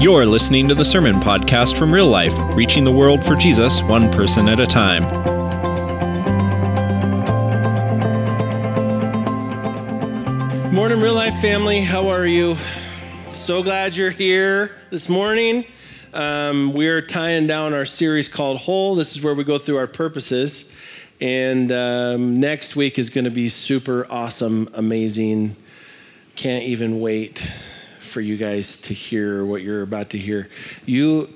You're listening to the Sermon Podcast from Real Life, reaching the world for Jesus one person at a time. Morning, Real Life family. How are you? So glad you're here this morning. Um, we're tying down our series called Whole. This is where we go through our purposes. And um, next week is going to be super awesome, amazing. Can't even wait for you guys to hear what you're about to hear. You,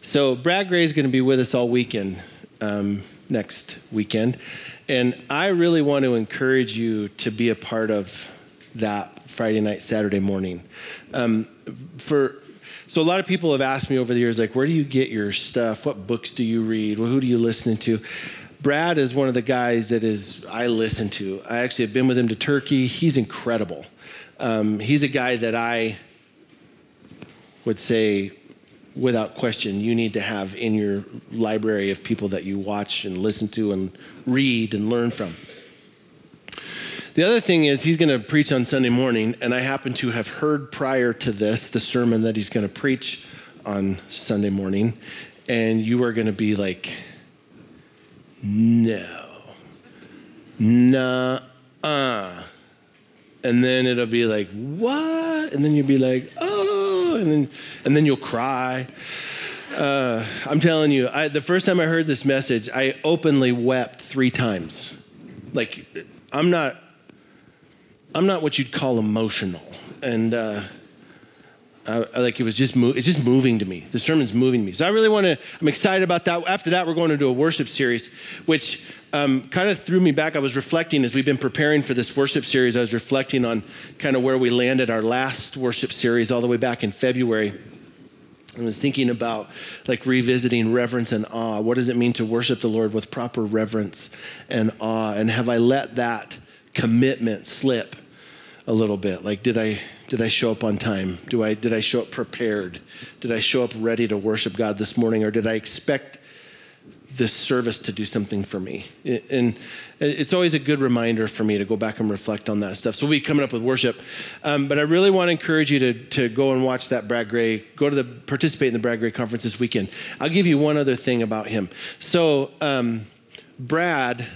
so Brad Gray is going to be with us all weekend, um, next weekend, and I really want to encourage you to be a part of that Friday night, Saturday morning. Um, for so a lot of people have asked me over the years, like, where do you get your stuff? What books do you read? Well, who do you listen to? Brad is one of the guys that is I listen to. I actually have been with him to Turkey. He's incredible. Um, he's a guy that I would say, without question, you need to have in your library of people that you watch and listen to and read and learn from. The other thing is, he's going to preach on Sunday morning, and I happen to have heard prior to this the sermon that he's going to preach on Sunday morning, and you are going to be like, no, nah, uh. And then it'll be like, what? And then you'll be like, oh, and then, and then you'll cry. Uh, I'm telling you, I, the first time I heard this message, I openly wept three times. Like, I'm not, I'm not what you'd call emotional, and uh, I, like it was just, mo- it's just moving to me. The sermon's moving me, so I really want to. I'm excited about that. After that, we're going to do a worship series, which um, kind of threw me back. I was reflecting as we've been preparing for this worship series. I was reflecting on kind of where we landed our last worship series all the way back in February. I was thinking about like revisiting reverence and awe. What does it mean to worship the Lord with proper reverence and awe? And have I let that commitment slip a little bit? Like, did I did I show up on time? Do I did I show up prepared? Did I show up ready to worship God this morning, or did I expect this service to do something for me. And it's always a good reminder for me to go back and reflect on that stuff. So we'll be coming up with worship. Um, but I really want to encourage you to, to go and watch that Brad Gray, go to the, participate in the Brad Gray conference this weekend. I'll give you one other thing about him. So um, Brad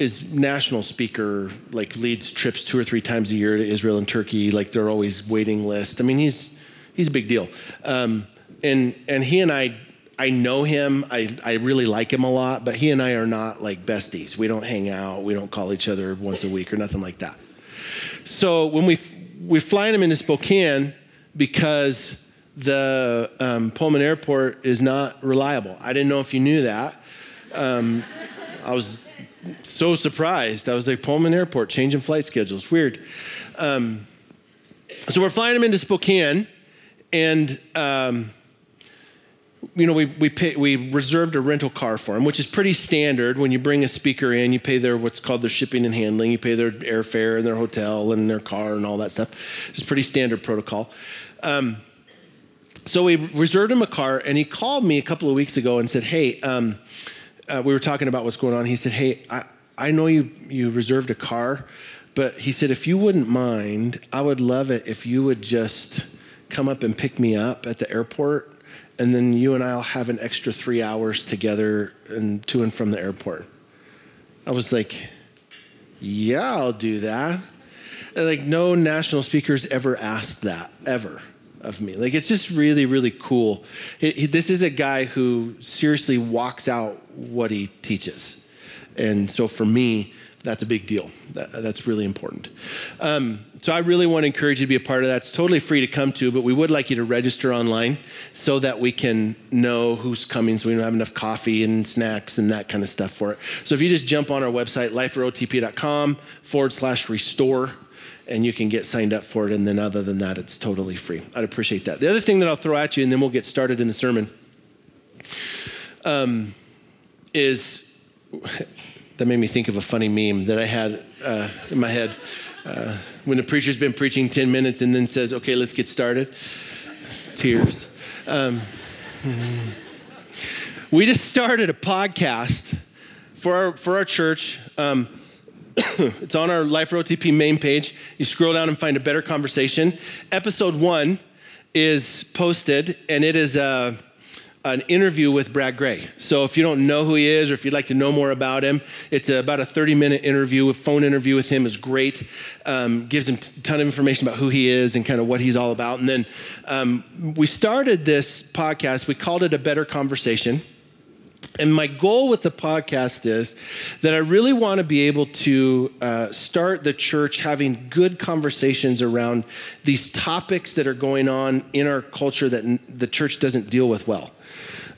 is national speaker, like leads trips two or three times a year to Israel and Turkey. Like they're always waiting list. I mean, he's, he's a big deal. Um, and, and he and I I know him. I, I really like him a lot, but he and I are not like besties. We don't hang out. We don't call each other once a week or nothing like that. So when we we flying him into Spokane because the um, Pullman Airport is not reliable. I didn't know if you knew that. Um, I was so surprised. I was like, Pullman Airport changing flight schedules. Weird. Um, so we're flying him into Spokane, and um, you know, we, we, pay, we reserved a rental car for him, which is pretty standard. When you bring a speaker in, you pay their what's called their shipping and handling, you pay their airfare and their hotel and their car and all that stuff. It's pretty standard protocol. Um, so we reserved him a car, and he called me a couple of weeks ago and said, "Hey, um, uh, we were talking about what's going on." He said, "Hey, I, I know you you reserved a car, but he said if you wouldn't mind, I would love it if you would just come up and pick me up at the airport." and then you and I'll have an extra three hours together and to and from the airport. I was like, yeah, I'll do that. And like, no national speakers ever asked that, ever of me. Like, it's just really, really cool. He, he, this is a guy who seriously walks out what he teaches. And so for me, that's a big deal. That, that's really important. Um, so I really want to encourage you to be a part of that. It's totally free to come to, but we would like you to register online so that we can know who's coming, so we don't have enough coffee and snacks and that kind of stuff for it. So if you just jump on our website, liferotp.com forward slash restore, and you can get signed up for it. And then other than that, it's totally free. I'd appreciate that. The other thing that I'll throw at you, and then we'll get started in the sermon, um, is that made me think of a funny meme that I had uh, in my head. Uh, when the preacher's been preaching 10 minutes and then says, okay, let's get started. Tears. Um, we just started a podcast for our, for our church. Um, it's on our Life main page. You scroll down and find a better conversation. Episode one is posted, and it is a an interview with Brad Gray. So if you don't know who he is or if you'd like to know more about him, it's about a 30 minute interview, a phone interview with him is great. Um, gives him a ton of information about who he is and kind of what he's all about. And then um, we started this podcast, we called it A Better Conversation. And my goal with the podcast is that I really want to be able to uh, start the church having good conversations around these topics that are going on in our culture that the church doesn't deal with well.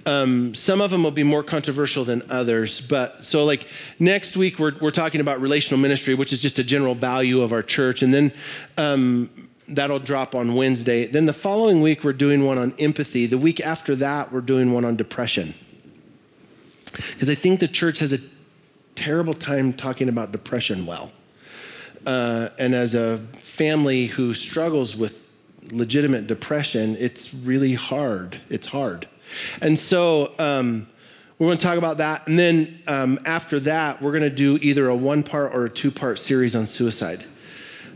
Um, some of them will be more controversial than others. But so, like next week, we're, we're talking about relational ministry, which is just a general value of our church. And then um, that'll drop on Wednesday. Then the following week, we're doing one on empathy. The week after that, we're doing one on depression. Because I think the church has a terrible time talking about depression well. Uh, and as a family who struggles with legitimate depression, it's really hard. It's hard. And so um, we're going to talk about that. And then um, after that, we're going to do either a one part or a two part series on suicide.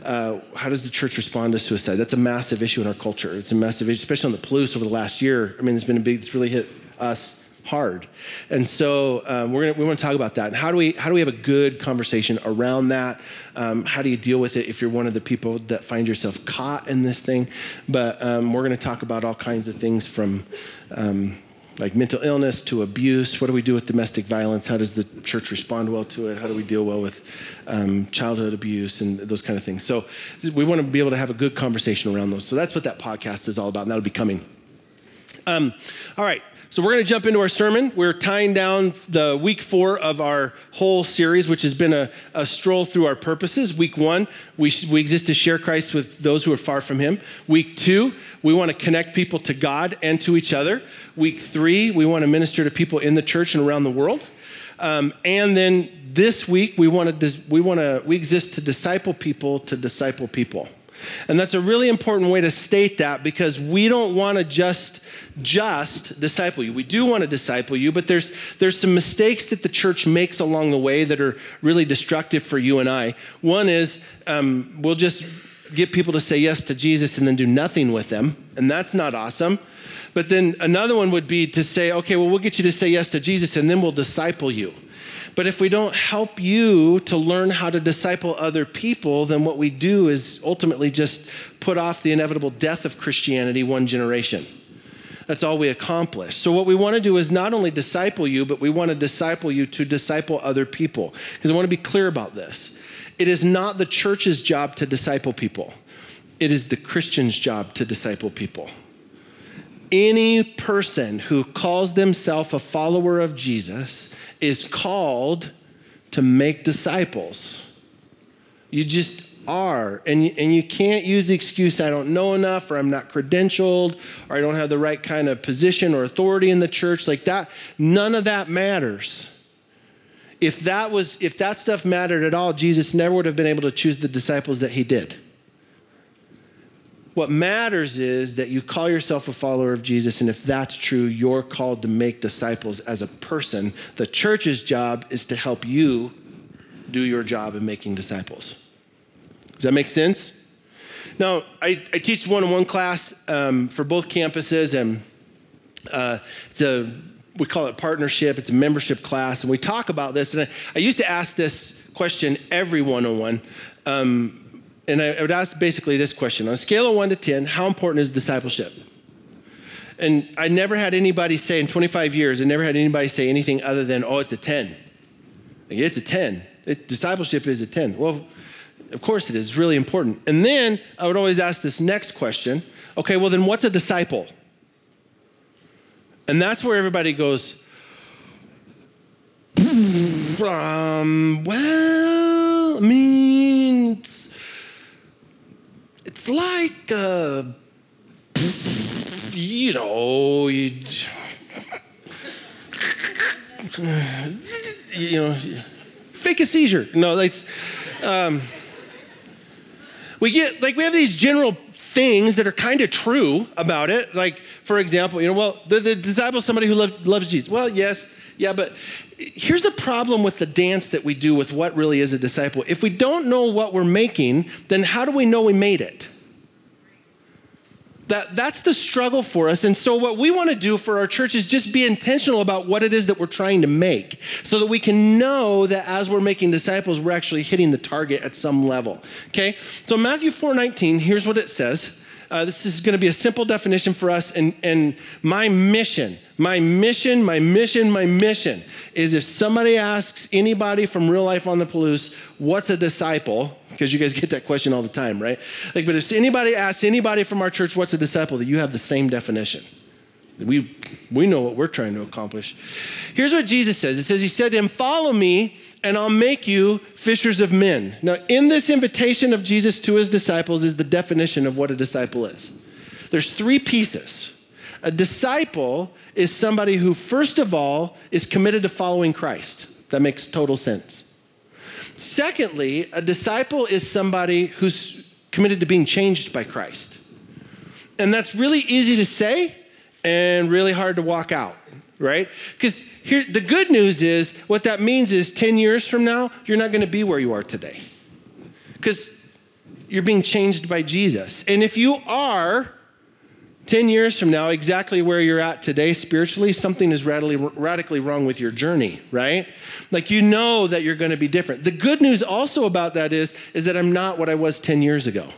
Uh, how does the church respond to suicide? That's a massive issue in our culture. It's a massive issue, especially on the Palouse over the last year. I mean, it's been a big, it's really hit us hard. And so um, we're gonna, we want to talk about that. And how do we how do we have a good conversation around that? Um, how do you deal with it if you're one of the people that find yourself caught in this thing? But um, we're going to talk about all kinds of things from um, like mental illness to abuse. What do we do with domestic violence? How does the church respond well to it? How do we deal well with um, childhood abuse and those kind of things? So we want to be able to have a good conversation around those. So that's what that podcast is all about, and that'll be coming. Um, all right, so we're going to jump into our sermon. We're tying down the week four of our whole series, which has been a, a stroll through our purposes. Week one, we, we exist to share Christ with those who are far from Him. Week two, we want to connect people to God and to each other. Week three, we want to minister to people in the church and around the world. Um, and then this week, we want to we want to we exist to disciple people to disciple people. And that's a really important way to state that because we don't want to just just disciple you. We do want to disciple you, but there's there's some mistakes that the church makes along the way that are really destructive for you and I. One is um, we'll just get people to say yes to Jesus and then do nothing with them, and that's not awesome. But then another one would be to say, okay, well, we'll get you to say yes to Jesus and then we'll disciple you. But if we don't help you to learn how to disciple other people, then what we do is ultimately just put off the inevitable death of Christianity one generation. That's all we accomplish. So, what we want to do is not only disciple you, but we want to disciple you to disciple other people. Because I want to be clear about this. It is not the church's job to disciple people, it is the Christian's job to disciple people. Any person who calls themselves a follower of Jesus is called to make disciples. You just are. And, and you can't use the excuse, I don't know enough, or I'm not credentialed, or I don't have the right kind of position or authority in the church. Like that, none of that matters. If that was, if that stuff mattered at all, Jesus never would have been able to choose the disciples that he did. What matters is that you call yourself a follower of Jesus, and if that's true, you're called to make disciples as a person. The church's job is to help you do your job in making disciples. Does that make sense? Now, I, I teach one on one class um, for both campuses, and uh, it's a we call it partnership. It's a membership class, and we talk about this. And I, I used to ask this question every one on one and I, would ask basically this question on a scale of one to 10, how important is discipleship? And I never had anybody say in 25 years, I never had anybody say anything other than, oh, it's a 10. Like, it's a 10. It, discipleship is a 10. Well, of course it is. It's really important. And then I would always ask this next question okay, well, then what's a disciple? And that's where everybody goes, um, well, I mean, it's, like, uh, you know, you, you know, fake a seizure. No, it's, um, we get, like, we have these general things that are kind of true about it. Like, for example, you know, well, the, the disciple is somebody who love, loves Jesus. Well, yes, yeah, but here's the problem with the dance that we do with what really is a disciple. If we don't know what we're making, then how do we know we made it? That, that's the struggle for us. And so, what we want to do for our church is just be intentional about what it is that we're trying to make so that we can know that as we're making disciples, we're actually hitting the target at some level. Okay? So, Matthew 4 19, here's what it says. Uh, this is going to be a simple definition for us. And, and my mission, my mission, my mission, my mission is if somebody asks anybody from real life on the Palouse, what's a disciple? Because you guys get that question all the time, right? Like, but if anybody asks anybody from our church, what's a disciple, that you have the same definition. We, we know what we're trying to accomplish. Here's what Jesus says It says, He said to him, Follow me, and I'll make you fishers of men. Now, in this invitation of Jesus to his disciples is the definition of what a disciple is. There's three pieces. A disciple is somebody who, first of all, is committed to following Christ. That makes total sense. Secondly, a disciple is somebody who's committed to being changed by Christ. And that's really easy to say and really hard to walk out, right? Because here, the good news is what that means is 10 years from now, you're not going to be where you are today. Because you're being changed by Jesus. And if you are 10 years from now, exactly where you're at today spiritually, something is radically, radically wrong with your journey, right? Like you know that you're going to be different. The good news also about that is, is that I'm not what I was 10 years ago.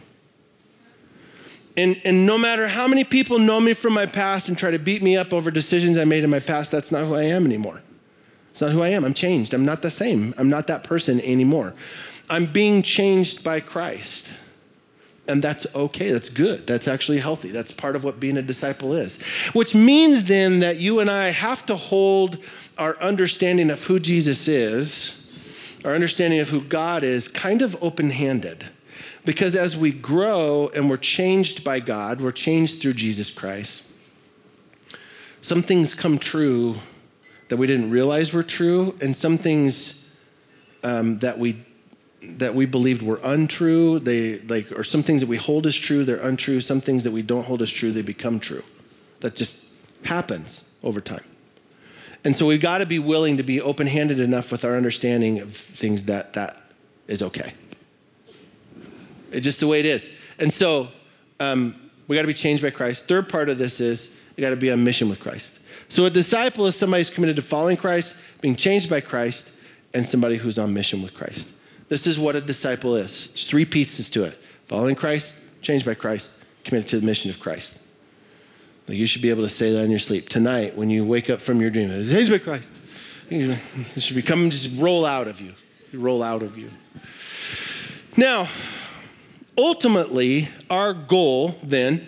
And, and no matter how many people know me from my past and try to beat me up over decisions I made in my past, that's not who I am anymore. It's not who I am. I'm changed. I'm not the same. I'm not that person anymore. I'm being changed by Christ. And that's okay. That's good. That's actually healthy. That's part of what being a disciple is. Which means then that you and I have to hold our understanding of who Jesus is, our understanding of who God is, kind of open handed. Because as we grow and we're changed by God, we're changed through Jesus Christ, some things come true that we didn't realize were true, and some things um, that we that we believed were untrue, they like, or some things that we hold as true, they're untrue. Some things that we don't hold as true, they become true. That just happens over time. And so we've got to be willing to be open handed enough with our understanding of things that that is okay. It's just the way it is. And so um, we got to be changed by Christ. Third part of this is we got to be on mission with Christ. So a disciple is somebody who's committed to following Christ, being changed by Christ, and somebody who's on mission with Christ. This is what a disciple is. There's three pieces to it following Christ, changed by Christ, committed to the mission of Christ. Like you should be able to say that in your sleep. Tonight, when you wake up from your dream, it's changed by Christ. It should become just roll out of you. Roll out of you. Now, ultimately, our goal then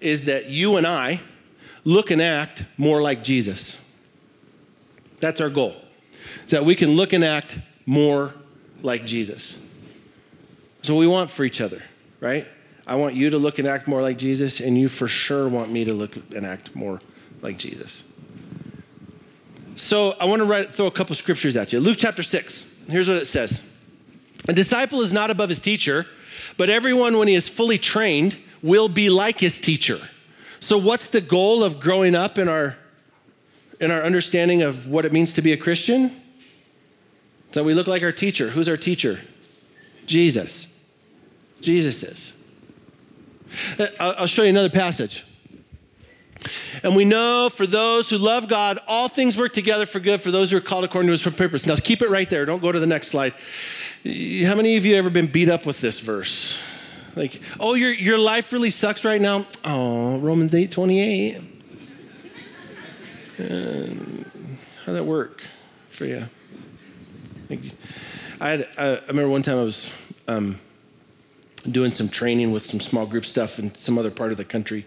is that you and I look and act more like Jesus. That's our goal. So that we can look and act more like Jesus. So we want for each other, right? I want you to look and act more like Jesus, and you for sure want me to look and act more like Jesus. So I want to write, throw a couple scriptures at you. Luke chapter 6. Here's what it says A disciple is not above his teacher but everyone, when he is fully trained, will be like his teacher. So, what's the goal of growing up in our, in our understanding of what it means to be a Christian? So, we look like our teacher. Who's our teacher? Jesus. Jesus is. Uh, I'll show you another passage. And we know for those who love God, all things work together for good for those who are called according to his purpose. Now keep it right there. Don't go to the next slide. How many of you ever been beat up with this verse? Like, oh, your, your life really sucks right now. Oh, Romans 8 28. how'd that work for you? I, had, I, I remember one time I was um, doing some training with some small group stuff in some other part of the country.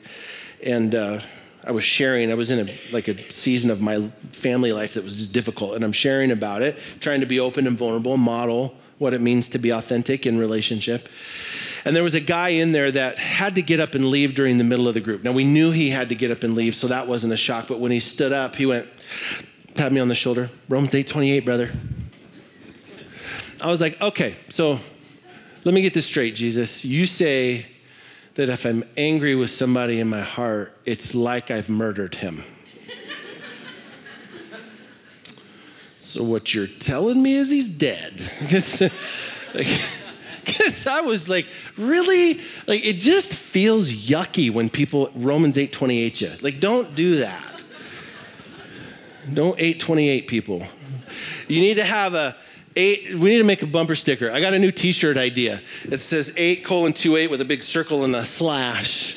And uh, I was sharing, I was in a, like a season of my family life that was just difficult. And I'm sharing about it, trying to be open and vulnerable, model what it means to be authentic in relationship. And there was a guy in there that had to get up and leave during the middle of the group. Now, we knew he had to get up and leave, so that wasn't a shock. But when he stood up, he went, pat me on the shoulder, Romans 8 28, brother. I was like, okay, so let me get this straight, Jesus. You say that if I'm angry with somebody in my heart, it's like I've murdered him. So what you're telling me is he's dead. like, Because I was like, really? Like, it just feels yucky when people, Romans 8 28 you. Like, don't do that. Don't 828 people. You need to have a, eight, we need to make a bumper sticker. I got a new t shirt idea. It says 8 colon 2 8 with a big circle and a slash.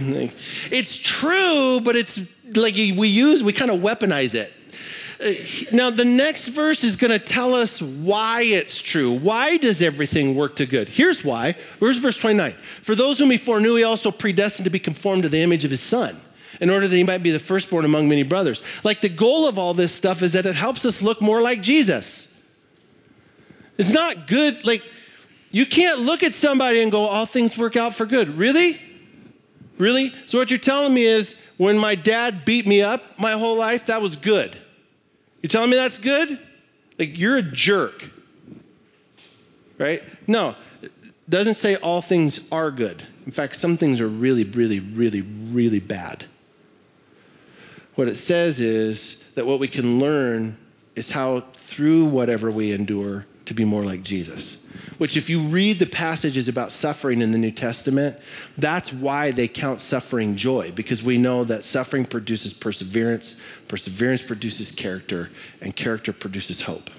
It's true, but it's like we use, we kind of weaponize it. Uh, now, the next verse is going to tell us why it's true. Why does everything work to good? Here's why. Where's verse 29? For those whom he foreknew, he also predestined to be conformed to the image of his son in order that he might be the firstborn among many brothers. Like the goal of all this stuff is that it helps us look more like Jesus. It's not good. Like, you can't look at somebody and go, all things work out for good. Really? Really? So, what you're telling me is when my dad beat me up my whole life, that was good. You're telling me that's good? Like, you're a jerk. Right? No, it doesn't say all things are good. In fact, some things are really, really, really, really bad. What it says is that what we can learn is how, through whatever we endure, to be more like Jesus. Which, if you read the passages about suffering in the New Testament, that's why they count suffering joy, because we know that suffering produces perseverance, perseverance produces character, and character produces hope.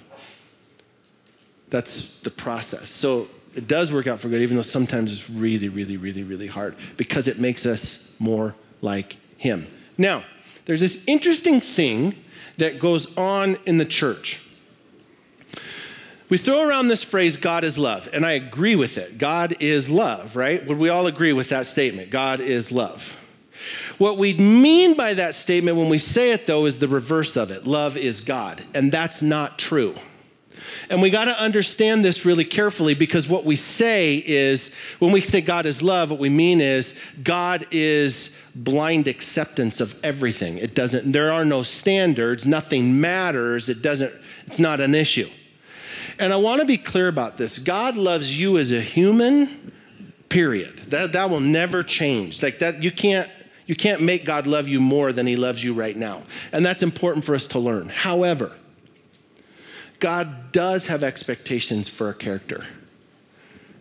That's the process. So it does work out for good, even though sometimes it's really, really, really, really hard, because it makes us more like Him. Now, there's this interesting thing that goes on in the church. We throw around this phrase, God is love, and I agree with it. God is love, right? Would we all agree with that statement? God is love. What we mean by that statement when we say it, though, is the reverse of it love is God, and that's not true. And we got to understand this really carefully because what we say is, when we say God is love, what we mean is God is blind acceptance of everything. It doesn't, there are no standards, nothing matters, it doesn't, it's not an issue. And I want to be clear about this God loves you as a human, period. That, that will never change. Like that, you can't. You can't make God love you more than he loves you right now. And that's important for us to learn. However, God does have expectations for our character.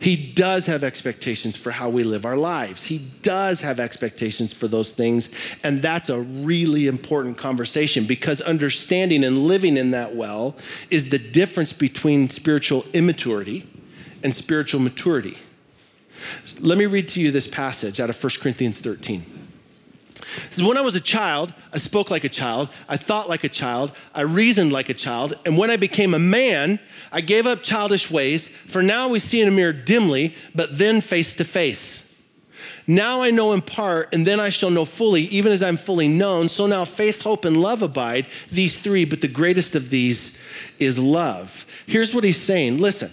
He does have expectations for how we live our lives. He does have expectations for those things. And that's a really important conversation because understanding and living in that well is the difference between spiritual immaturity and spiritual maturity. Let me read to you this passage out of 1 Corinthians 13. Says, When I was a child, I spoke like a child, I thought like a child, I reasoned like a child, and when I became a man, I gave up childish ways, for now we see in a mirror dimly, but then face to face. Now I know in part, and then I shall know fully, even as I'm fully known. So now faith, hope, and love abide, these three, but the greatest of these is love. Here's what he's saying listen,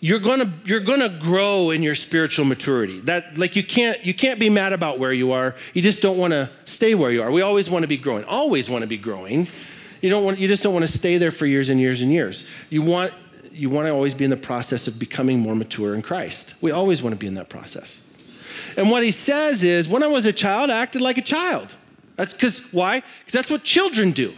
you're gonna you're gonna grow in your spiritual maturity. That like you can't you can't be mad about where you are. You just don't want to stay where you are. We always want to be growing always want to be growing. You don't want you just don't want to stay there for years and years and years. You want you want to always be in the process of becoming more mature in christ. We always want to be in that process. And what he says is when i was a child i acted like a child. That's because why? Because that's what children do.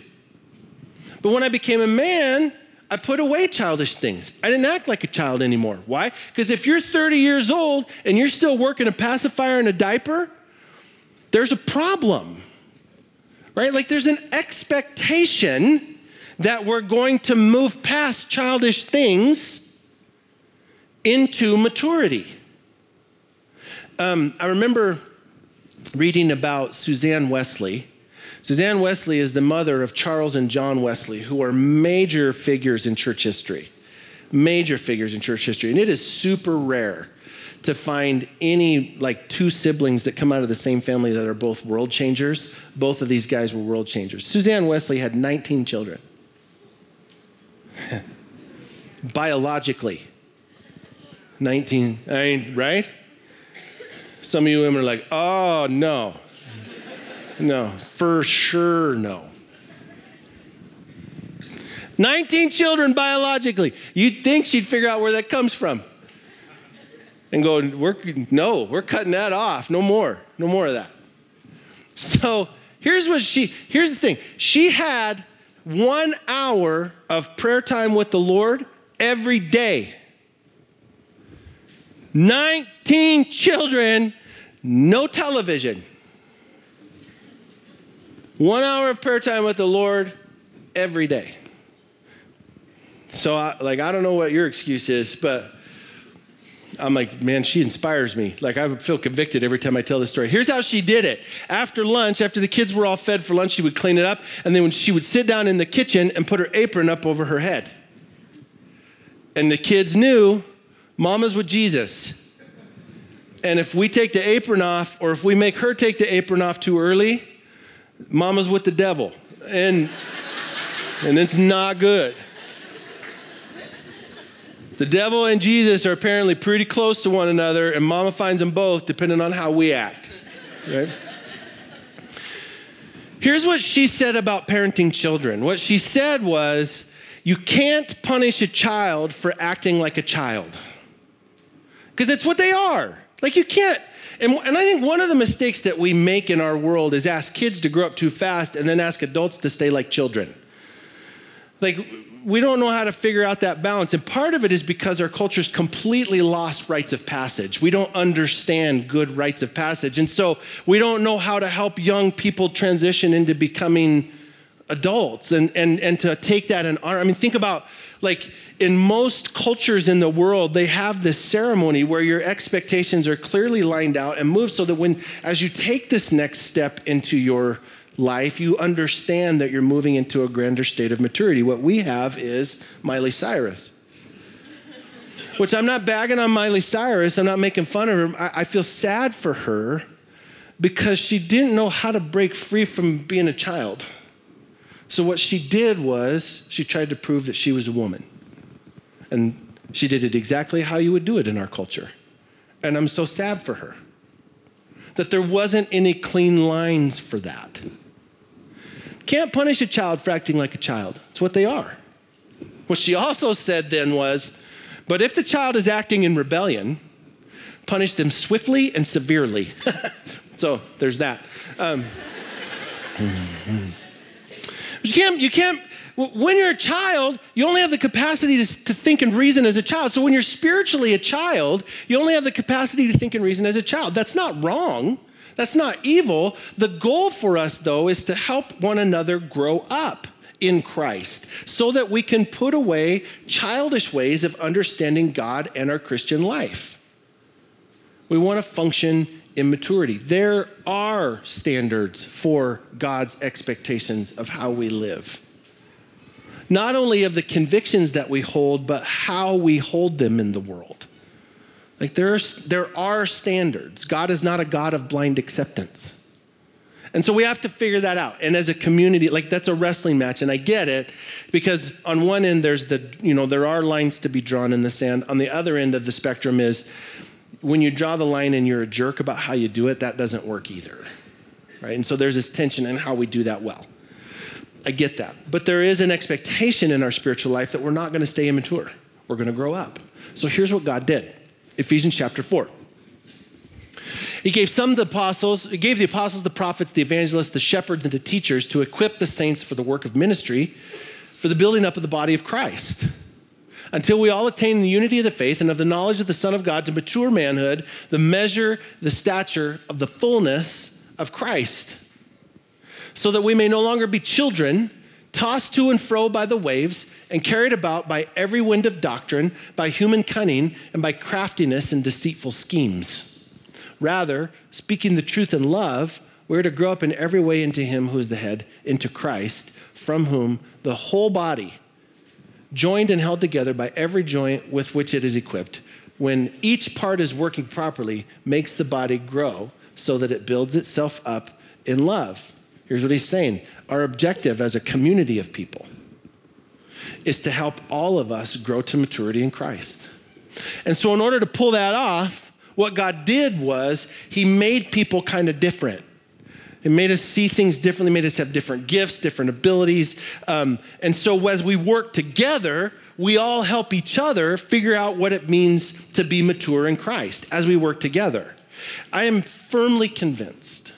But when i became a man I put away childish things. I didn't act like a child anymore. Why? Because if you're 30 years old and you're still working a pacifier and a diaper, there's a problem. Right? Like there's an expectation that we're going to move past childish things into maturity. Um, I remember reading about Suzanne Wesley Suzanne Wesley is the mother of Charles and John Wesley, who are major figures in church history. Major figures in church history. And it is super rare to find any like two siblings that come out of the same family that are both world changers. Both of these guys were world changers. Suzanne Wesley had 19 children. Biologically. 19, I mean, right? Some of you women are like, oh no, no, for sure, no. 19 children biologically. You'd think she'd figure out where that comes from. And go, we're, no, we're cutting that off. No more. No more of that. So here's what she, here's the thing. She had one hour of prayer time with the Lord every day. 19 children, no television. One hour of prayer time with the Lord every day. So, I, like, I don't know what your excuse is, but I'm like, man, she inspires me. Like, I feel convicted every time I tell this story. Here's how she did it. After lunch, after the kids were all fed for lunch, she would clean it up. And then when she would sit down in the kitchen and put her apron up over her head. And the kids knew mama's with Jesus. And if we take the apron off, or if we make her take the apron off too early, mama's with the devil. And, and it's not good. The devil and Jesus are apparently pretty close to one another, and mama finds them both depending on how we act. Right? Here's what she said about parenting children. What she said was, You can't punish a child for acting like a child. Because it's what they are. Like, you can't. And, and I think one of the mistakes that we make in our world is ask kids to grow up too fast and then ask adults to stay like children. Like, we don't know how to figure out that balance. And part of it is because our culture's completely lost rites of passage. We don't understand good rites of passage. And so we don't know how to help young people transition into becoming adults and, and, and to take that and honor. I mean, think about like in most cultures in the world, they have this ceremony where your expectations are clearly lined out and moved so that when, as you take this next step into your life, you understand that you're moving into a grander state of maturity. What we have is Miley Cyrus. Which I'm not bagging on Miley Cyrus, I'm not making fun of her. I, I feel sad for her because she didn't know how to break free from being a child. So, what she did was she tried to prove that she was a woman. And she did it exactly how you would do it in our culture. And I'm so sad for her that there wasn't any clean lines for that. Can't punish a child for acting like a child. It's what they are. What she also said then was, but if the child is acting in rebellion, punish them swiftly and severely. so there's that. Um, you can't, you can't, when you're a child, you only have the capacity to, to, think and reason as a child. So when you're spiritually a child, you only have the capacity to think and reason as a child. That's not wrong. That's not evil. The goal for us, though, is to help one another grow up in Christ so that we can put away childish ways of understanding God and our Christian life. We want to function in maturity. There are standards for God's expectations of how we live. Not only of the convictions that we hold, but how we hold them in the world. Like there's, there are standards. God is not a God of blind acceptance. And so we have to figure that out. And as a community, like that's a wrestling match. And I get it because on one end, there's the, you know, there are lines to be drawn in the sand. On the other end of the spectrum is when you draw the line and you're a jerk about how you do it, that doesn't work either. Right? And so there's this tension in how we do that well. I get that. But there is an expectation in our spiritual life that we're not going to stay immature. We're going to grow up. So here's what God did. Ephesians chapter 4. He gave some the apostles, he gave the apostles, the prophets, the evangelists, the shepherds, and the teachers to equip the saints for the work of ministry, for the building up of the body of Christ, until we all attain the unity of the faith and of the knowledge of the Son of God to mature manhood, the measure, the stature of the fullness of Christ, so that we may no longer be children tossed to and fro by the waves, and carried about by every wind of doctrine, by human cunning, and by craftiness and deceitful schemes. Rather, speaking the truth in love, we're to grow up in every way into Him who is the head, into Christ, from whom the whole body, joined and held together by every joint with which it is equipped, when each part is working properly, makes the body grow so that it builds itself up in love. Here's what he's saying our objective as a community of people is to help all of us grow to maturity in Christ. And so, in order to pull that off, what God did was He made people kind of different. It made us see things differently, made us have different gifts, different abilities. Um, and so, as we work together, we all help each other figure out what it means to be mature in Christ as we work together. I am firmly convinced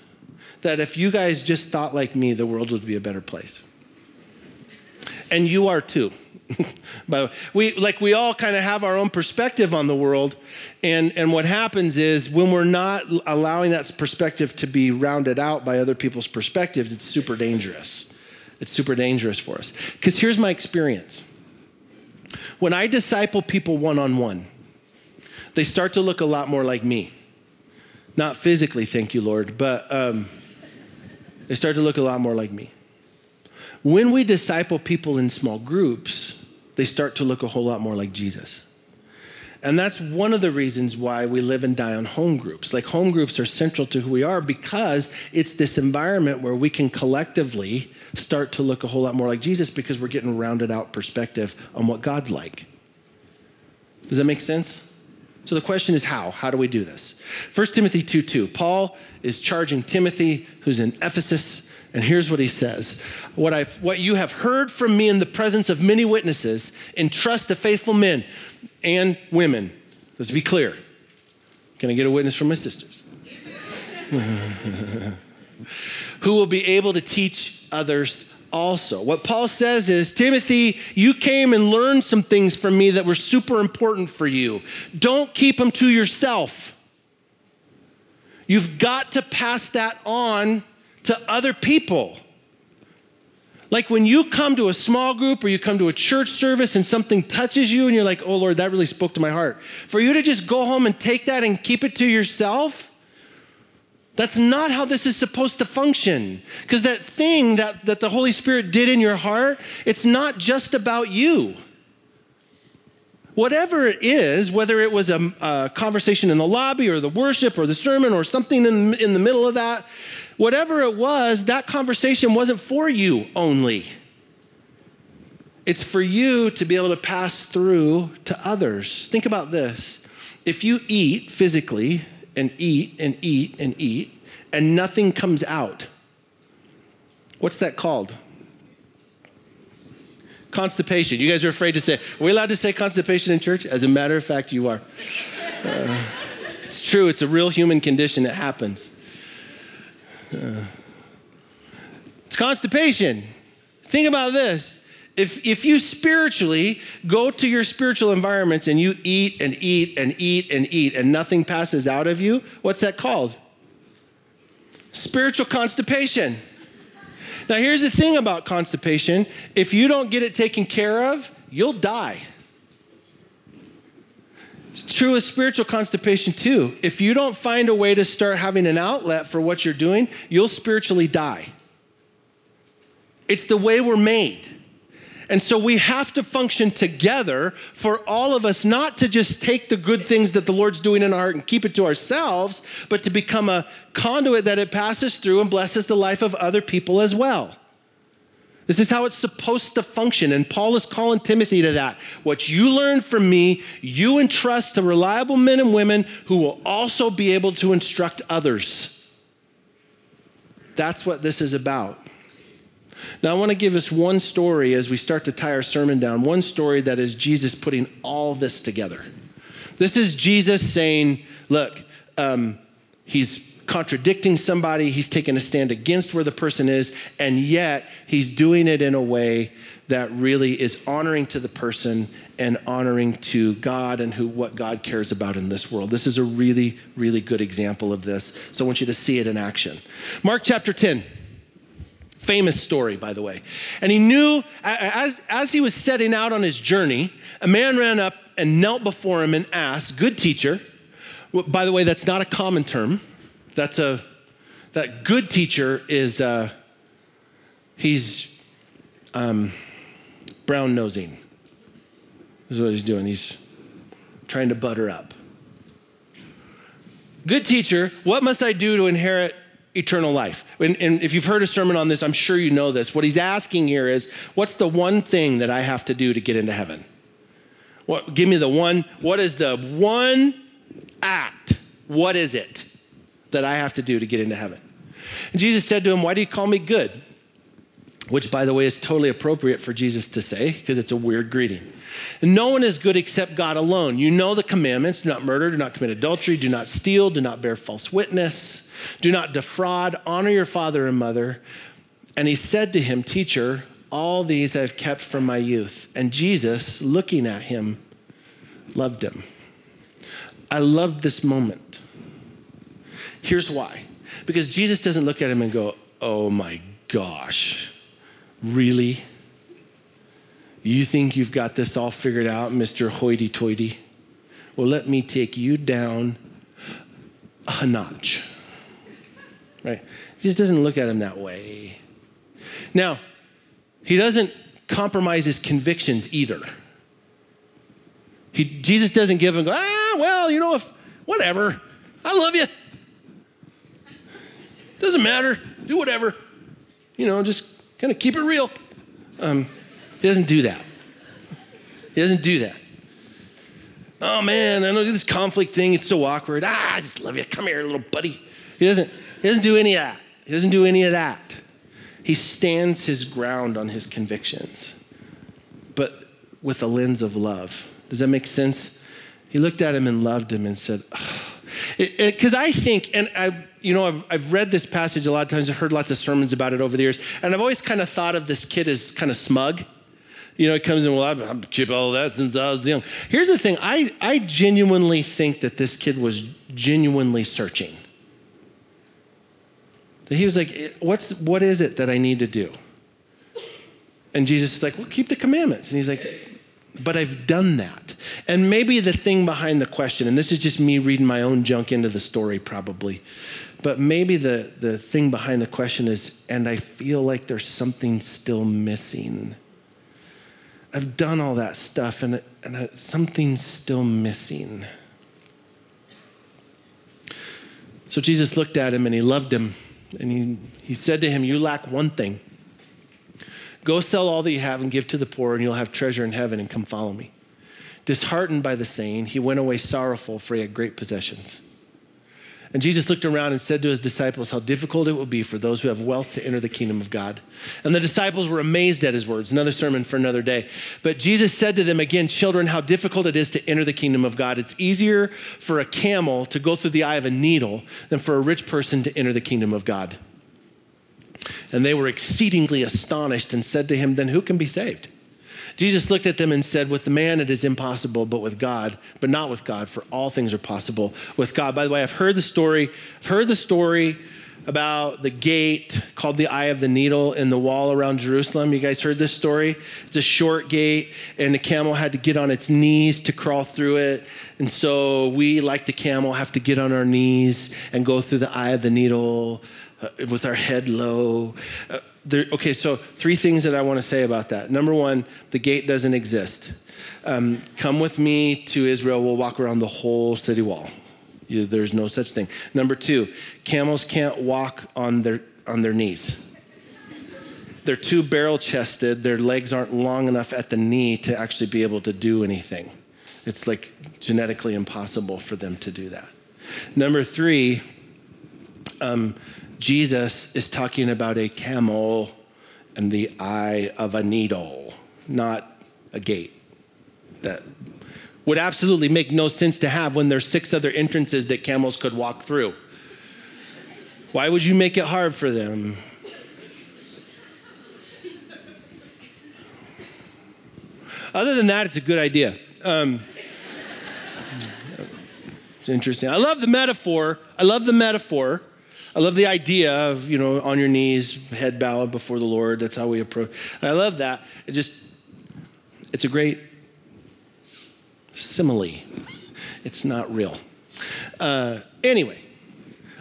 that if you guys just thought like me, the world would be a better place. And you are too. but we like we all kind of have our own perspective on the world, and and what happens is when we're not allowing that perspective to be rounded out by other people's perspectives, it's super dangerous. It's super dangerous for us. Because here's my experience. When I disciple people one on one, they start to look a lot more like me. Not physically, thank you, Lord, but um, they start to look a lot more like me. When we disciple people in small groups, they start to look a whole lot more like Jesus. And that's one of the reasons why we live and die on home groups. Like home groups are central to who we are because it's this environment where we can collectively start to look a whole lot more like Jesus because we're getting rounded out perspective on what God's like. Does that make sense? So the question is how? How do we do this? 1 Timothy 2 2. Paul is charging Timothy, who's in Ephesus, and here's what he says what, i what you have heard from me in the presence of many witnesses, entrust to faithful men and women. Let's be clear. Can I get a witness from my sisters? Who will be able to teach others also. What Paul says is Timothy, you came and learned some things from me that were super important for you. Don't keep them to yourself. You've got to pass that on to other people. Like when you come to a small group or you come to a church service and something touches you and you're like, oh Lord, that really spoke to my heart. For you to just go home and take that and keep it to yourself, that's not how this is supposed to function. Because that thing that, that the Holy Spirit did in your heart, it's not just about you. Whatever it is, whether it was a, a conversation in the lobby or the worship or the sermon or something in, in the middle of that, whatever it was, that conversation wasn't for you only. It's for you to be able to pass through to others. Think about this. If you eat physically and eat and eat and eat and nothing comes out, what's that called? Constipation. You guys are afraid to say, are we allowed to say constipation in church? As a matter of fact, you are. Uh, it's true, it's a real human condition that happens. Uh, it's constipation. Think about this. If, if you spiritually go to your spiritual environments and you eat and eat and eat and eat and nothing passes out of you, what's that called? Spiritual constipation. Now, here's the thing about constipation if you don't get it taken care of, you'll die. It's true with spiritual constipation too. If you don't find a way to start having an outlet for what you're doing, you'll spiritually die. It's the way we're made. And so we have to function together for all of us not to just take the good things that the Lord's doing in our heart and keep it to ourselves, but to become a conduit that it passes through and blesses the life of other people as well. This is how it's supposed to function. And Paul is calling Timothy to that. What you learn from me, you entrust to reliable men and women who will also be able to instruct others. That's what this is about. Now, I want to give us one story as we start to tie our sermon down. One story that is Jesus putting all this together. This is Jesus saying, Look, um, he's contradicting somebody, he's taking a stand against where the person is, and yet he's doing it in a way that really is honoring to the person and honoring to God and who what God cares about in this world. This is a really really good example of this. So I want you to see it in action. Mark chapter 10 famous story, by the way. And he knew, as, as he was setting out on his journey, a man ran up and knelt before him and asked, Good teacher, by the way, that's not a common term. That's a that good teacher is uh, he's um, brown nosing. This is what he's doing. He's trying to butter up. Good teacher, what must I do to inherit eternal life? And, and, if you've heard a sermon on this, I'm sure you know this. What he's asking here is, what's the one thing that I have to do to get into heaven? What, give me the one, what is the one act? What is it? That I have to do to get into heaven. And Jesus said to him, Why do you call me good? Which, by the way, is totally appropriate for Jesus to say because it's a weird greeting. And no one is good except God alone. You know the commandments do not murder, do not commit adultery, do not steal, do not bear false witness, do not defraud, honor your father and mother. And he said to him, Teacher, All these I've kept from my youth. And Jesus, looking at him, loved him. I loved this moment. Here's why because Jesus doesn't look at him and go, Oh my gosh, really? You think you've got this all figured out, Mr. Hoity toity? Well, let me take you down a notch. Right? He just doesn't look at him that way. Now, he doesn't compromise his convictions either. He, Jesus doesn't give him, go, ah, well, you know, if, whatever, I love you. Doesn't matter, do whatever. You know, just kind of keep it real. Um, he doesn't do that. He doesn't do that. Oh man, I know this conflict thing, it's so awkward. Ah, I just love you. Come here, little buddy. He doesn't, he doesn't do any of that. He doesn't do any of that. He stands his ground on his convictions, but with a lens of love. Does that make sense? He looked at him and loved him and said, because I think, and I, you know, I've, I've read this passage a lot of times. I've heard lots of sermons about it over the years, and I've always kind of thought of this kid as kind of smug. You know, it comes in, well, I've, I've kept all that since I was young. Here's the thing I, I genuinely think that this kid was genuinely searching. That he was like, eh, What's, what is it that I need to do? And Jesus is like, Well, keep the commandments. And he's like, but I've done that. And maybe the thing behind the question, and this is just me reading my own junk into the story probably, but maybe the, the thing behind the question is, and I feel like there's something still missing. I've done all that stuff, and, and something's still missing. So Jesus looked at him and he loved him, and he, he said to him, You lack one thing. Go sell all that you have and give to the poor, and you'll have treasure in heaven, and come follow me. Disheartened by the saying, he went away sorrowful, for he had great possessions. And Jesus looked around and said to his disciples how difficult it will be for those who have wealth to enter the kingdom of God. And the disciples were amazed at his words. Another sermon for another day. But Jesus said to them again, Children, how difficult it is to enter the kingdom of God. It's easier for a camel to go through the eye of a needle than for a rich person to enter the kingdom of God. And they were exceedingly astonished and said to him, Then who can be saved? Jesus looked at them and said, With man it is impossible, but with God, but not with God, for all things are possible with God. By the way, I've heard the story, I've heard the story about the gate called the Eye of the Needle in the wall around Jerusalem. You guys heard this story? It's a short gate, and the camel had to get on its knees to crawl through it. And so we, like the camel, have to get on our knees and go through the Eye of the Needle uh, with our head low. Uh, there, okay, so three things that I want to say about that. Number one, the gate doesn't exist. Um, come with me to Israel, we'll walk around the whole city wall. You, there's no such thing. Number two, camels can't walk on their, on their knees. They're too barrel chested, their legs aren't long enough at the knee to actually be able to do anything. It's like genetically impossible for them to do that. Number three, um, Jesus is talking about a camel and the eye of a needle, not a gate. That would absolutely make no sense to have when there's six other entrances that camels could walk through. Why would you make it hard for them? Other than that, it's a good idea. Um, it's interesting. I love the metaphor. I love the metaphor I love the idea of, you know, on your knees, head bowed before the Lord. That's how we approach. I love that. It just, it's a great simile. It's not real. Uh, anyway,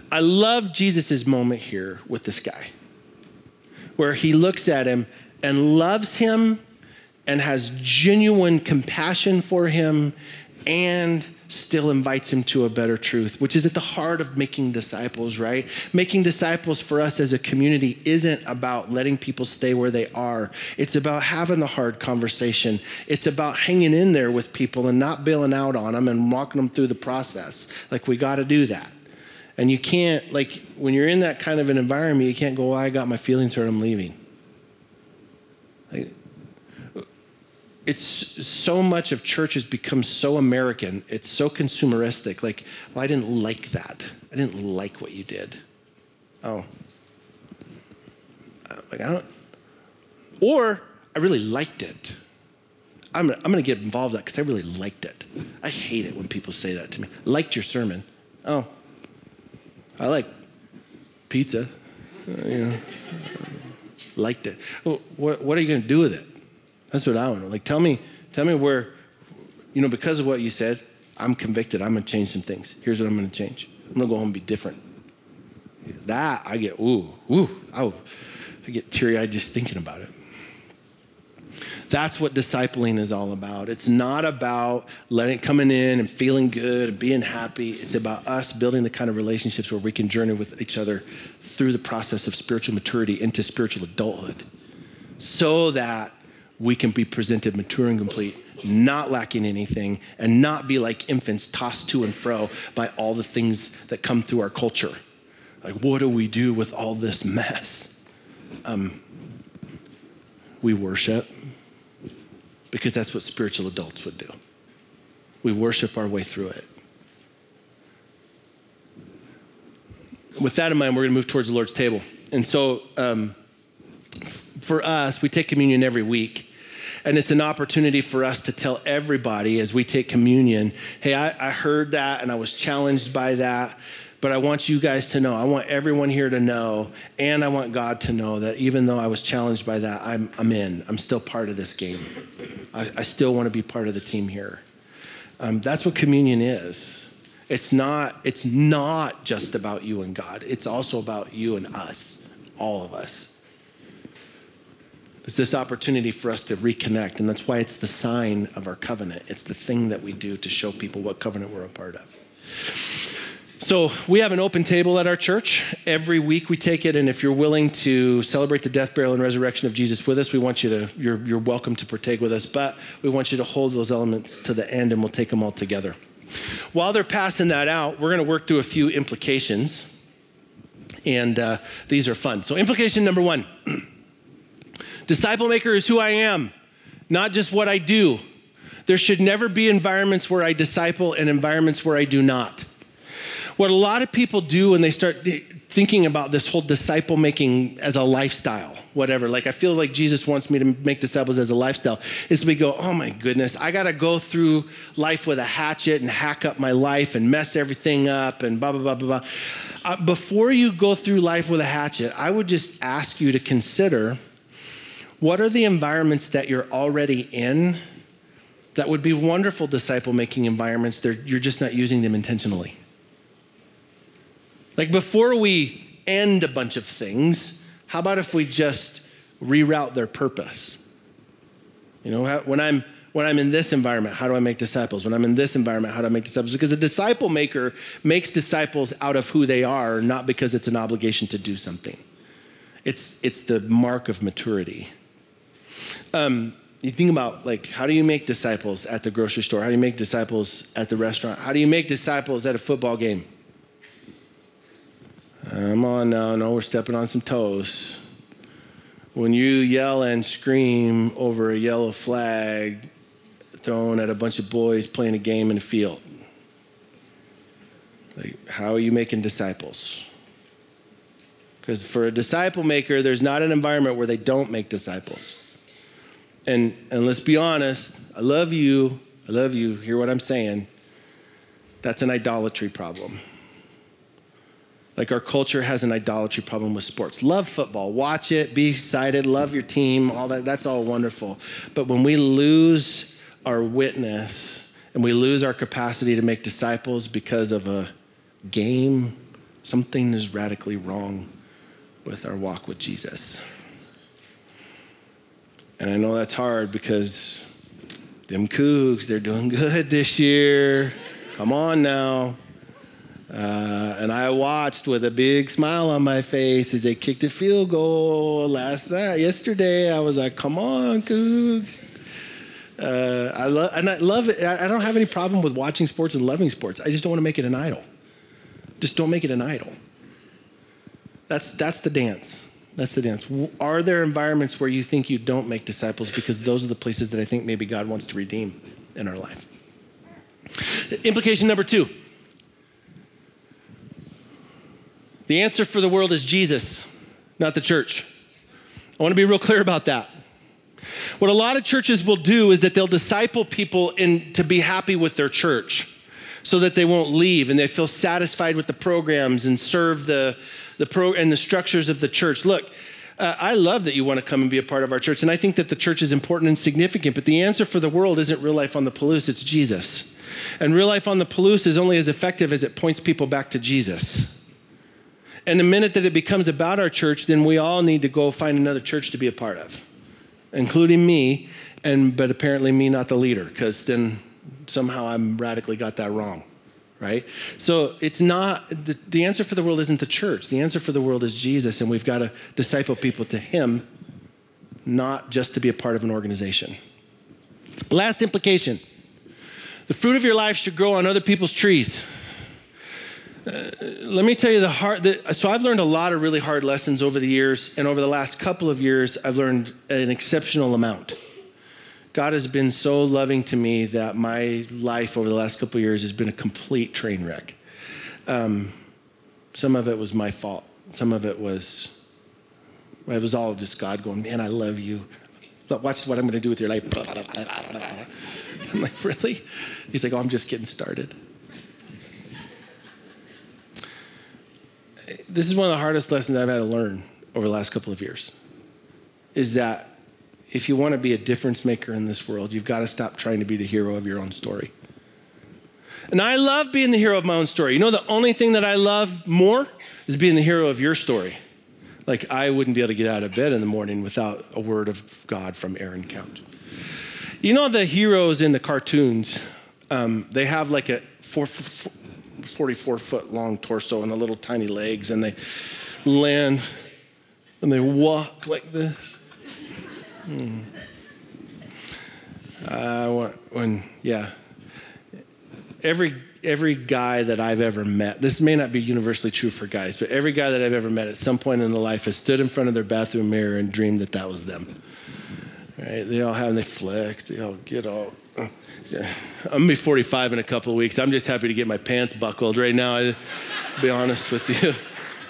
I love Jesus' moment here with this guy, where he looks at him and loves him and has genuine compassion for him and still invites him to a better truth, which is at the heart of making disciples, right? Making disciples for us as a community isn't about letting people stay where they are. It's about having the hard conversation. It's about hanging in there with people and not bailing out on them and walking them through the process. Like, we got to do that. And you can't, like, when you're in that kind of an environment, you can't go, well, I got my feelings hurt, I'm leaving. Like, it's so much of church has become so American. It's so consumeristic. Like, well, I didn't like that. I didn't like what you did. Oh. Uh, like, I don't, Or I really liked it. I'm, I'm going to get involved in that because I really liked it. I hate it when people say that to me. Liked your sermon. Oh, I like pizza. Uh, you know, liked it. Well, what, what are you going to do with it? That's what I want to. Like, tell me, tell me where, you know, because of what you said, I'm convicted. I'm going to change some things. Here's what I'm going to change. I'm going to go home and be different. That I get, ooh, ooh, oh, I get teary eyed just thinking about it. That's what discipling is all about. It's not about letting coming in and feeling good and being happy. It's about us building the kind of relationships where we can journey with each other through the process of spiritual maturity into spiritual adulthood so that we can be presented mature and complete, not lacking anything, and not be like infants tossed to and fro by all the things that come through our culture. Like, what do we do with all this mess? Um, we worship because that's what spiritual adults would do. We worship our way through it. With that in mind, we're going to move towards the Lord's table. And so, um, for us, we take communion every week. And it's an opportunity for us to tell everybody as we take communion hey, I, I heard that and I was challenged by that but I want you guys to know, I want everyone here to know, and I want God to know that even though I was challenged by that, I'm, I'm in. I'm still part of this game. I, I still want to be part of the team here. Um, that's what communion is. It's not, it's not just about you and God, it's also about you and us, all of us. It's this opportunity for us to reconnect, and that's why it's the sign of our covenant. It's the thing that we do to show people what covenant we're a part of. So, we have an open table at our church. Every week we take it, and if you're willing to celebrate the death, burial, and resurrection of Jesus with us, we want you to, you're, you're welcome to partake with us, but we want you to hold those elements to the end, and we'll take them all together. While they're passing that out, we're going to work through a few implications, and uh, these are fun. So, implication number one disciple maker is who I am, not just what I do. There should never be environments where I disciple and environments where I do not. What a lot of people do when they start thinking about this whole disciple making as a lifestyle, whatever, like I feel like Jesus wants me to make disciples as a lifestyle, is we go, oh my goodness, I got to go through life with a hatchet and hack up my life and mess everything up and blah, blah, blah, blah, blah. Uh, before you go through life with a hatchet, I would just ask you to consider what are the environments that you're already in that would be wonderful disciple making environments, you're just not using them intentionally. Like before we end a bunch of things, how about if we just reroute their purpose? You know, when I'm when I'm in this environment, how do I make disciples? When I'm in this environment, how do I make disciples? Because a disciple maker makes disciples out of who they are, not because it's an obligation to do something. It's it's the mark of maturity. Um, you think about like how do you make disciples at the grocery store? How do you make disciples at the restaurant? How do you make disciples at a football game? Come on now, no, we're stepping on some toes. When you yell and scream over a yellow flag thrown at a bunch of boys playing a game in a field, like, how are you making disciples? Because for a disciple maker, there's not an environment where they don't make disciples. And, and let's be honest, I love you. I love you. Hear what I'm saying? That's an idolatry problem. Like our culture has an idolatry problem with sports. Love football, watch it, be excited, love your team, all that, that's all wonderful. But when we lose our witness and we lose our capacity to make disciples because of a game, something is radically wrong with our walk with Jesus. And I know that's hard because them Cougs, they're doing good this year. Come on now. Uh, and I watched with a big smile on my face as they kicked a field goal last night. Yesterday, I was like, "Come on, Cougs!" Uh, I love and I love it. I don't have any problem with watching sports and loving sports. I just don't want to make it an idol. Just don't make it an idol. That's that's the dance. That's the dance. Are there environments where you think you don't make disciples because those are the places that I think maybe God wants to redeem in our life? Implication number two The answer for the world is Jesus, not the church. I want to be real clear about that. What a lot of churches will do is that they'll disciple people in, to be happy with their church so that they won't leave and they feel satisfied with the programs and serve the, the pro and the structures of the church. Look, uh, I love that you want to come and be a part of our church, and I think that the church is important and significant, but the answer for the world isn't real life on the Palouse, it's Jesus. And real life on the Palouse is only as effective as it points people back to Jesus. And the minute that it becomes about our church, then we all need to go find another church to be a part of, including me, and but apparently me not the leader, because then somehow I'm radically got that wrong right? So it's not, the, the answer for the world isn't the church. The answer for the world is Jesus, and we've got to disciple people to Him, not just to be a part of an organization. Last implication the fruit of your life should grow on other people's trees. Uh, let me tell you the hard. The, so I've learned a lot of really hard lessons over the years, and over the last couple of years, I've learned an exceptional amount. God has been so loving to me that my life over the last couple years has been a complete train wreck. Um, some of it was my fault. Some of it was, it was all just God going, man, I love you. But Watch what I'm going to do with your life. I'm like, really? He's like, oh, I'm just getting started. This is one of the hardest lessons I've had to learn over the last couple of years is that if you want to be a difference maker in this world, you've got to stop trying to be the hero of your own story. And I love being the hero of my own story. You know, the only thing that I love more is being the hero of your story. Like, I wouldn't be able to get out of bed in the morning without a word of God from Aaron Count. You know, the heroes in the cartoons, um, they have like a four, 44 foot long torso and the little tiny legs, and they land and they walk like this. Hmm. Uh, when, yeah. Every, every guy that I've ever met, this may not be universally true for guys, but every guy that I've ever met at some point in their life has stood in front of their bathroom mirror and dreamed that that was them. Right? They all have, they flex, they all get all. Uh, I'm gonna be 45 in a couple of weeks. I'm just happy to get my pants buckled right now. I'll be honest with you.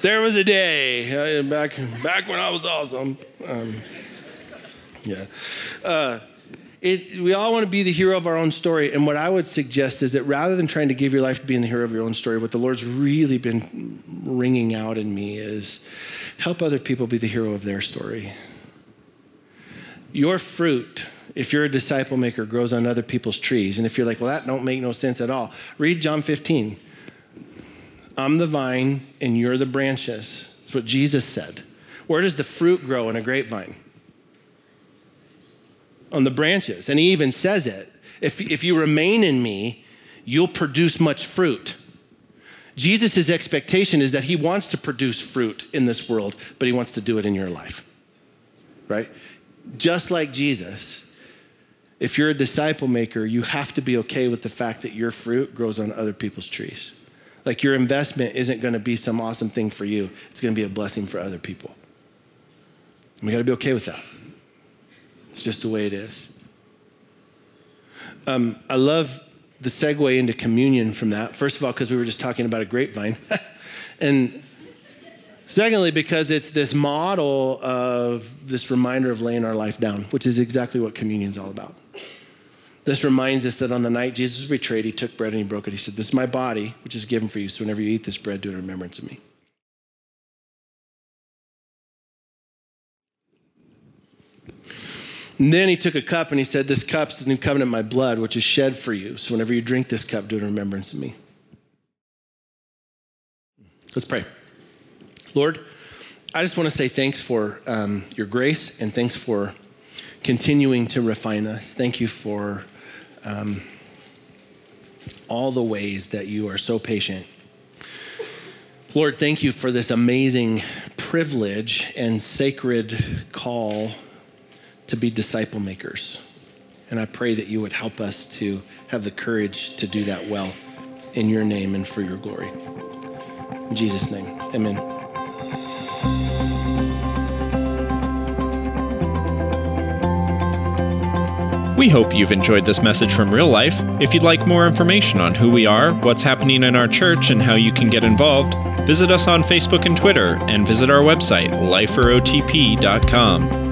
There was a day uh, back back when I was awesome. Um, yeah. Uh, it, we all want to be the hero of our own story. And what I would suggest is that rather than trying to give your life to being the hero of your own story, what the Lord's really been ringing out in me is help other people be the hero of their story. Your fruit, if you're a disciple maker, grows on other people's trees. And if you're like, well, that don't make no sense at all, read John 15. I'm the vine and you're the branches. That's what Jesus said. Where does the fruit grow in a grapevine? On the branches. And he even says it if, if you remain in me, you'll produce much fruit. Jesus' expectation is that he wants to produce fruit in this world, but he wants to do it in your life, right? Just like Jesus, if you're a disciple maker, you have to be okay with the fact that your fruit grows on other people's trees. Like your investment isn't going to be some awesome thing for you, it's going to be a blessing for other people. We got to be okay with that. It's just the way it is. Um, I love the segue into communion from that. First of all, because we were just talking about a grapevine. and secondly, because it's this model of this reminder of laying our life down, which is exactly what communion is all about. This reminds us that on the night Jesus was betrayed, he took bread and he broke it. He said, This is my body, which is given for you. So whenever you eat this bread, do it in remembrance of me. And then he took a cup and he said, This cup is the new covenant in my blood, which is shed for you. So whenever you drink this cup, do it in remembrance of me. Let's pray. Lord, I just want to say thanks for um, your grace and thanks for continuing to refine us. Thank you for um, all the ways that you are so patient. Lord, thank you for this amazing privilege and sacred call to be disciple makers. And I pray that you would help us to have the courage to do that well in your name and for your glory. In Jesus' name, amen. We hope you've enjoyed this message from real life. If you'd like more information on who we are, what's happening in our church, and how you can get involved, visit us on Facebook and Twitter and visit our website, liferotp.com.